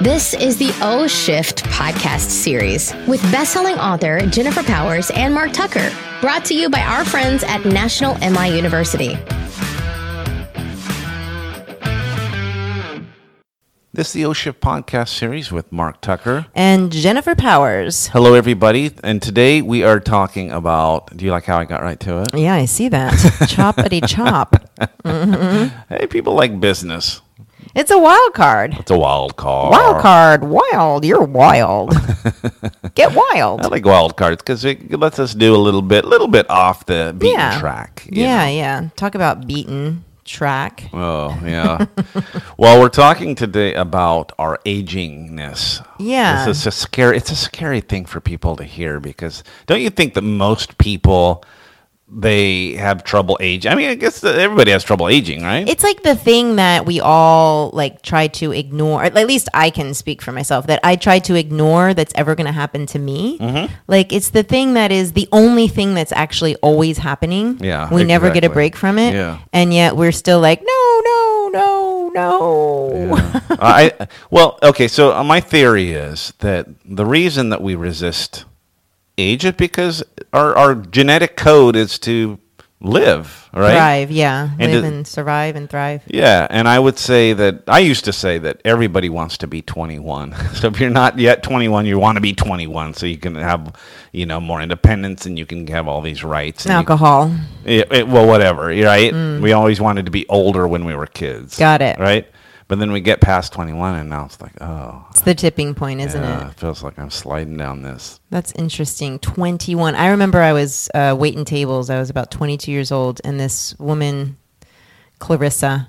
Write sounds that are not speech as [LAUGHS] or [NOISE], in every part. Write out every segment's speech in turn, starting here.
This is the O Shift podcast series with best-selling author Jennifer Powers and Mark Tucker, brought to you by our friends at National MI University. This is the O Shift podcast series with Mark Tucker. and Jennifer Powers. Hello, everybody. And today we are talking about. Do you like how I got right to it? Yeah, I see that. [LAUGHS] Choppity chop. [LAUGHS] Mm-hmm. Hey, people like business. It's a wild card. It's a wild card. Wild card. Wild. You're wild. [LAUGHS] Get wild. I like wild cards because it lets us do a little bit, little bit off the beaten yeah. track. Yeah, know? yeah. Talk about beaten track. Oh, yeah. [LAUGHS] well, we're talking today about our agingness. Yeah. This is a scary. It's a scary thing for people to hear because don't you think that most people they have trouble aging? I mean, I guess everybody has trouble aging, right? It's like the thing that we all like try to ignore. At least I can speak for myself that I try to ignore that's ever going to happen to me. Mm-hmm. Like it's the thing that is the only thing that's actually always happening. Yeah, we never get a break from it. Yeah. and yet we're still like, no, no, no, no. Uh, I well, okay. So uh, my theory is that the reason that we resist age is because our our genetic code is to live, right? Thrive, yeah, And live it- and survive and thrive. Yeah, and I would say that I used to say that everybody wants to be 21. [LAUGHS] So if you're not yet 21, you want to be 21 so you can have, you know, more independence and you can have all these rights. and Alcohol. Yeah, it- well, whatever, right? We always wanted to be older when we were kids. Mm. Got it. Right? But then we get past 21 and now it's like, oh, It's the tipping point, isn't yeah, it? it feels like I'm sliding down this. That's interesting. 21. I remember I was uh, waiting tables. I was about 22 years old, and this woman, Clarissa,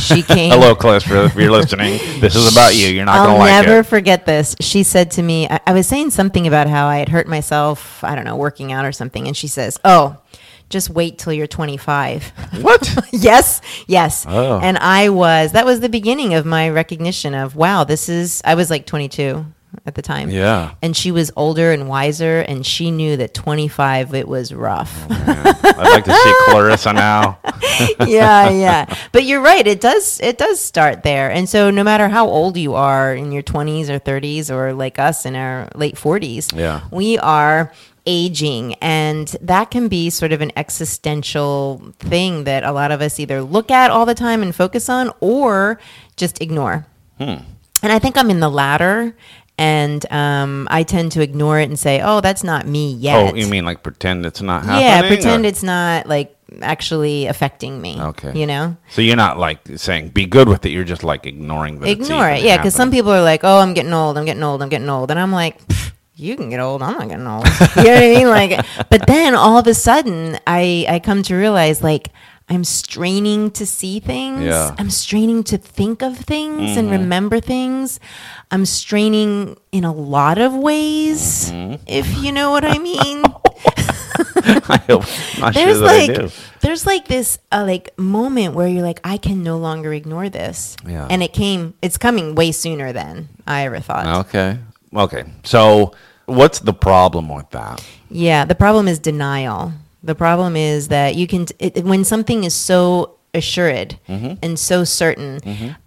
she [LAUGHS] came. Hello, Clarissa, if you're listening. This is about you. You're not I'll going to like never forget this. She said to me, I, I was saying something about how I had hurt myself, I don't know, working out or something. And she says, Oh, just wait till you're 25. What? [LAUGHS] yes, yes. Oh. And I was, that was the beginning of my recognition of, wow, this is, I was like 22 at the time. Yeah. And she was older and wiser, and she knew that 25, it was rough. Oh, I'd like to see [LAUGHS] Clarissa now. [LAUGHS] yeah, yeah. But you're right. It does it does start there. And so no matter how old you are in your 20s or 30s or like us in our late 40s, Yeah. we are aging and that can be sort of an existential thing that a lot of us either look at all the time and focus on or just ignore. Hmm. And I think I'm in the latter and um, I tend to ignore it and say, "Oh, that's not me yet." Oh, you mean like pretend it's not happening? yeah, pretend or- it's not like actually affecting me. Okay. You know? So you're not like saying be good with it. You're just like ignoring it's Ignore it. Yeah, because some people are like, "Oh, I'm getting old. I'm getting old. I'm getting old," and I'm like, "Pfft, "You can get old. I'm not getting old." you know what I mean? Like, [LAUGHS] but then all of a sudden, I I come to realize like. I'm straining to see things. Yeah. I'm straining to think of things and remember things. I'm straining in a lot of ways, if you know what I mean. [LAUGHS] I hope, not there's sure that I like do. there's like this uh, like moment where you're like I can no longer ignore this. Yeah. And it came it's coming way sooner than I ever thought. Okay. Okay. So what's the problem with that? Yeah, the problem is denial. The problem is that you can it, when something is so assured Mm-hmm. and so certain,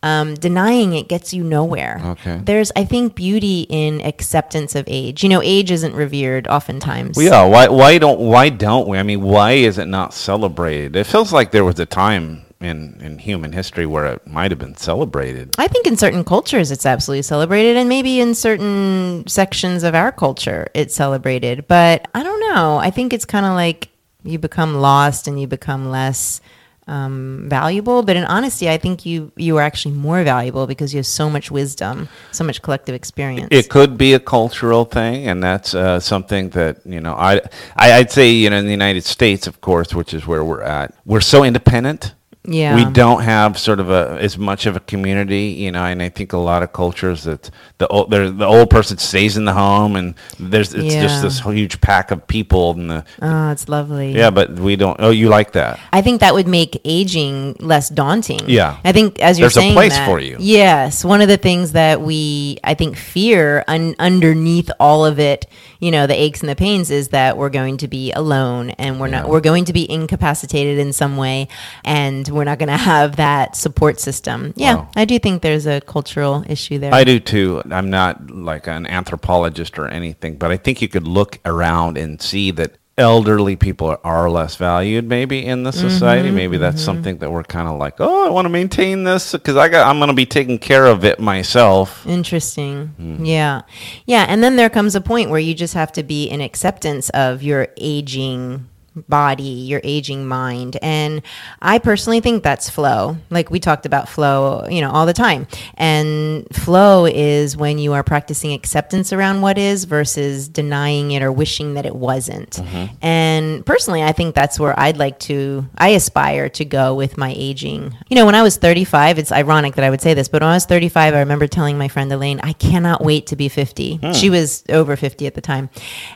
um, denying it gets you nowhere. Okay. There's, I think, beauty in acceptance of age. You know, age isn't revered oftentimes. Well, yeah. Why? Why don't? Why don't we? I mean, why is it not celebrated? It feels like there was a time in in human history where it might have been celebrated. I think in certain cultures it's absolutely celebrated, and maybe in certain sections of our culture it's celebrated. But I don't know. I think it's kind of like you become lost and you become less um, valuable. But in honesty, I think you you are actually more valuable because you have so much wisdom, so much collective experience. It could be a cultural thing, and that's uh, something that you know. I, I I'd say you know in the United States, of course, which is where we're at. We're so independent. Yeah. We don't have sort of a as much of a community, you know, and I think a lot of cultures that the old there the old person stays in the home and there's it's Yeah. just this huge pack of people and the Oh, it's lovely. yeah, but we don't. Oh, you like that? I think that would make aging less daunting. Yeah. I think as you're There's a saying place that- for you. Yes, one of the things that we I think fear un- underneath all of it you know, the aches and the pains is that we're going to be alone and we're not, we're going to be incapacitated in some way and we're not going to have that support system. Yeah, Wow. I do think there's a cultural issue there. I do too. I'm not like an anthropologist or anything, but I think you could look around and see that elderly people are, less valued maybe in the society. maybe that's something that we're kind of like, oh, I want to maintain this because I got I'm going to be taking care of it myself. Interesting. Hmm. Yeah. Yeah. And then there comes a point where you just have to be in acceptance of your aging body, your aging mind. And I personally think that's flow. Like we talked about flow, you know, all the time. And flow is when you are practicing acceptance around what is versus denying it or wishing that it wasn't. Mm-hmm. And personally, I think that's where I'd like to, I aspire to go with my aging. You know, when I was 35, it's ironic that I would say this, but when I was 35, I remember telling my friend Elaine, I cannot wait to be 50. Hmm. She was over 50 at the time.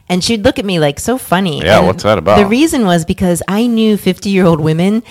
And she'd look at me like so funny. Yeah, And what's that about? The reason was because I knew 50 year old women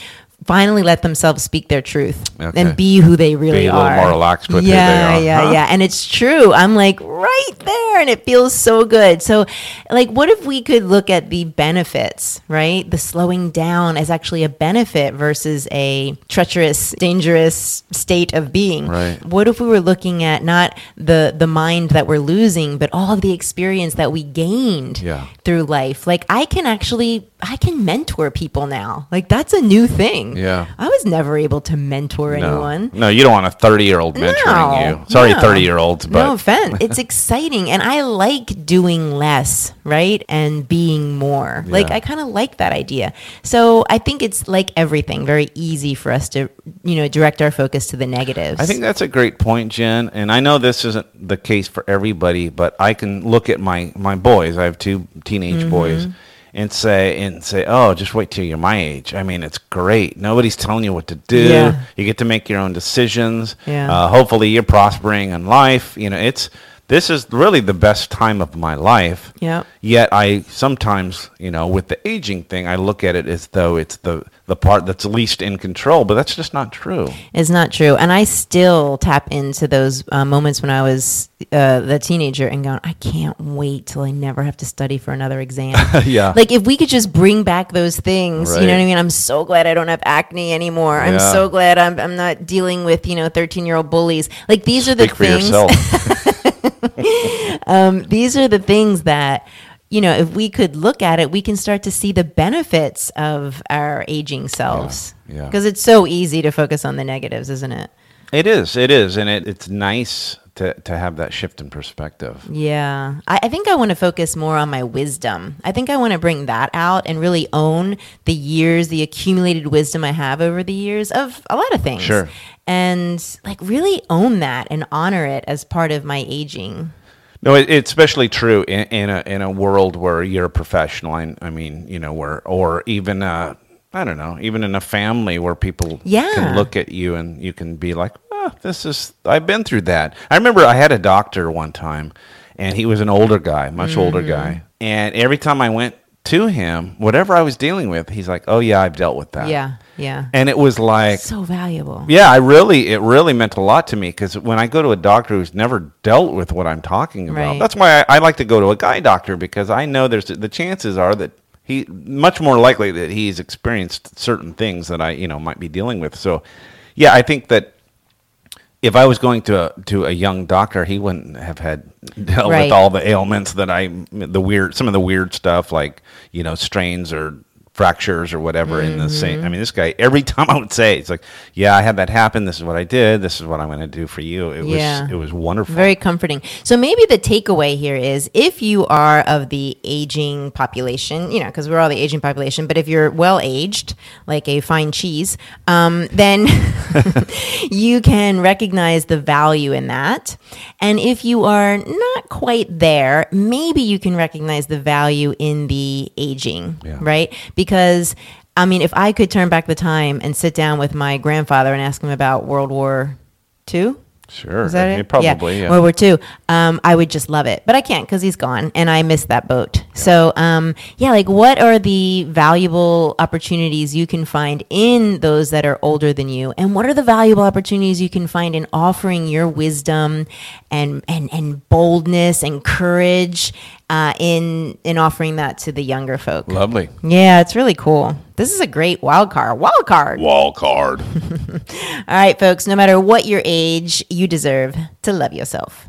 finally let themselves speak their truth Okay. and be who they really Be a little are. more relaxed with who they yeah, are. Yeah, Huh. yeah. And it's true. I'm like right there and it feels so good. So like what if we could look at the benefits, right? The slowing down as actually a benefit versus a treacherous, dangerous state of being. Right. What if we were looking at not the the mind that we're losing, but all of the experience that we gained Yeah. through life? Like I can actually I can mentor people now. Like that's a new thing. Yeah. I was never able to mentor No. anyone. No, you don't want a 30 year old mentoring No, you. Sorry, no. 30 year olds, but no offense. [LAUGHS] It's exciting, and I like doing less, right, and being more. Like I kind of like that idea. So I think it's like everything, very easy for us to, you know, direct our focus to the negatives. I think that's a great point, Jen. And I know this isn't the case for everybody, but I can look at my my boys. I have two teenage boys, Mm-hmm. And say and say, "Oh, just wait till you're my age." I mean, it's great. Nobody's telling you what to do. Yeah. You get to make your own decisions. Yeah. Uh, hopefully, you're prospering in life. You know, it's this is really the best time of my life. Yep. Yet I sometimes, you know, with the aging thing, I look at it as though it's the the part that's least in control, but that's just not true. It's not true. And I still tap into those uh, moments when I was uh, the teenager and going, I can't wait till I never have to study for another exam. [LAUGHS] Yeah. Like if we could just bring back those things, you know what I mean? I'm so glad I don't have acne anymore. I'm so glad I'm, I'm not dealing with, you know, 13 year old bullies. Like these are the things. yourself. [LAUGHS] [LAUGHS] These are the things that, you know, if we could look at it, we can start to see the benefits of our aging selves. yeah. Because it's so easy to focus on the negatives, isn't it? It is. It is, and it, it's nice to to have that shift in perspective. Yeah. I, I think I want to focus more on my wisdom. I think I want to bring that out and really own the years, the accumulated wisdom I have over the years of a lot of things. Sure. And like really own that and honor it as part of my aging. No, it, it's especially true in, in a in a world where you're a professional. I, I mean, you know, where or even uh, I don't know, even in a family where people Yeah. can look at you and you can be like, oh, this is I've been through that. I remember I had a doctor one time, and he was an older guy, much older Mm-hmm. guy, and every time I went to him, whatever I was dealing with, he's like, oh yeah, I've dealt with that. Yeah. Yeah. and it was like. so valuable. Yeah, I really, it really meant a lot to me because when I go to a doctor who's never dealt with what I'm talking about, Right. that's why I, I like to go to a guy doctor because I know there's the chances are that he much more likely that he's experienced certain things that I, you know, might be dealing with. So, yeah, I think that if I was going to a, to a young doctor, he wouldn't have had [LAUGHS] dealt Right. with all the ailments that I, the weird, some of the weird stuff like you know strains or fractures or whatever in the same. Mm-hmm. I mean, this guy every time I would say, it's like, yeah, I had that happen. This is what I did. This is what I'm going to do for you. It Yeah. was it was wonderful. Very comforting. So maybe the takeaway here is if you are of the aging population, you know, because we're all the aging population, but if you're well aged, like a fine cheese, um, then [LAUGHS] you can recognize the value in that. And if you are not quite there, maybe you can recognize the value in the aging, Yeah. right? Because I mean, if I could turn back the time and sit down with my grandfather and ask him about World War II, Sure, is that Yeah, it? probably. Yeah. World War II. Um, I would just love it, but I can't because he's gone, and I missed that boat. So, um, yeah, like what are the valuable opportunities you can find in those that are older than you, and what are the valuable opportunities you can find in offering your wisdom and and and boldness and courage uh, in in offering that to the younger folk. Lovely. Yeah, it's really cool. This is a great wild card. Wild card. Wall card. [LAUGHS] All right, folks. No matter what your age, you deserve to love yourself.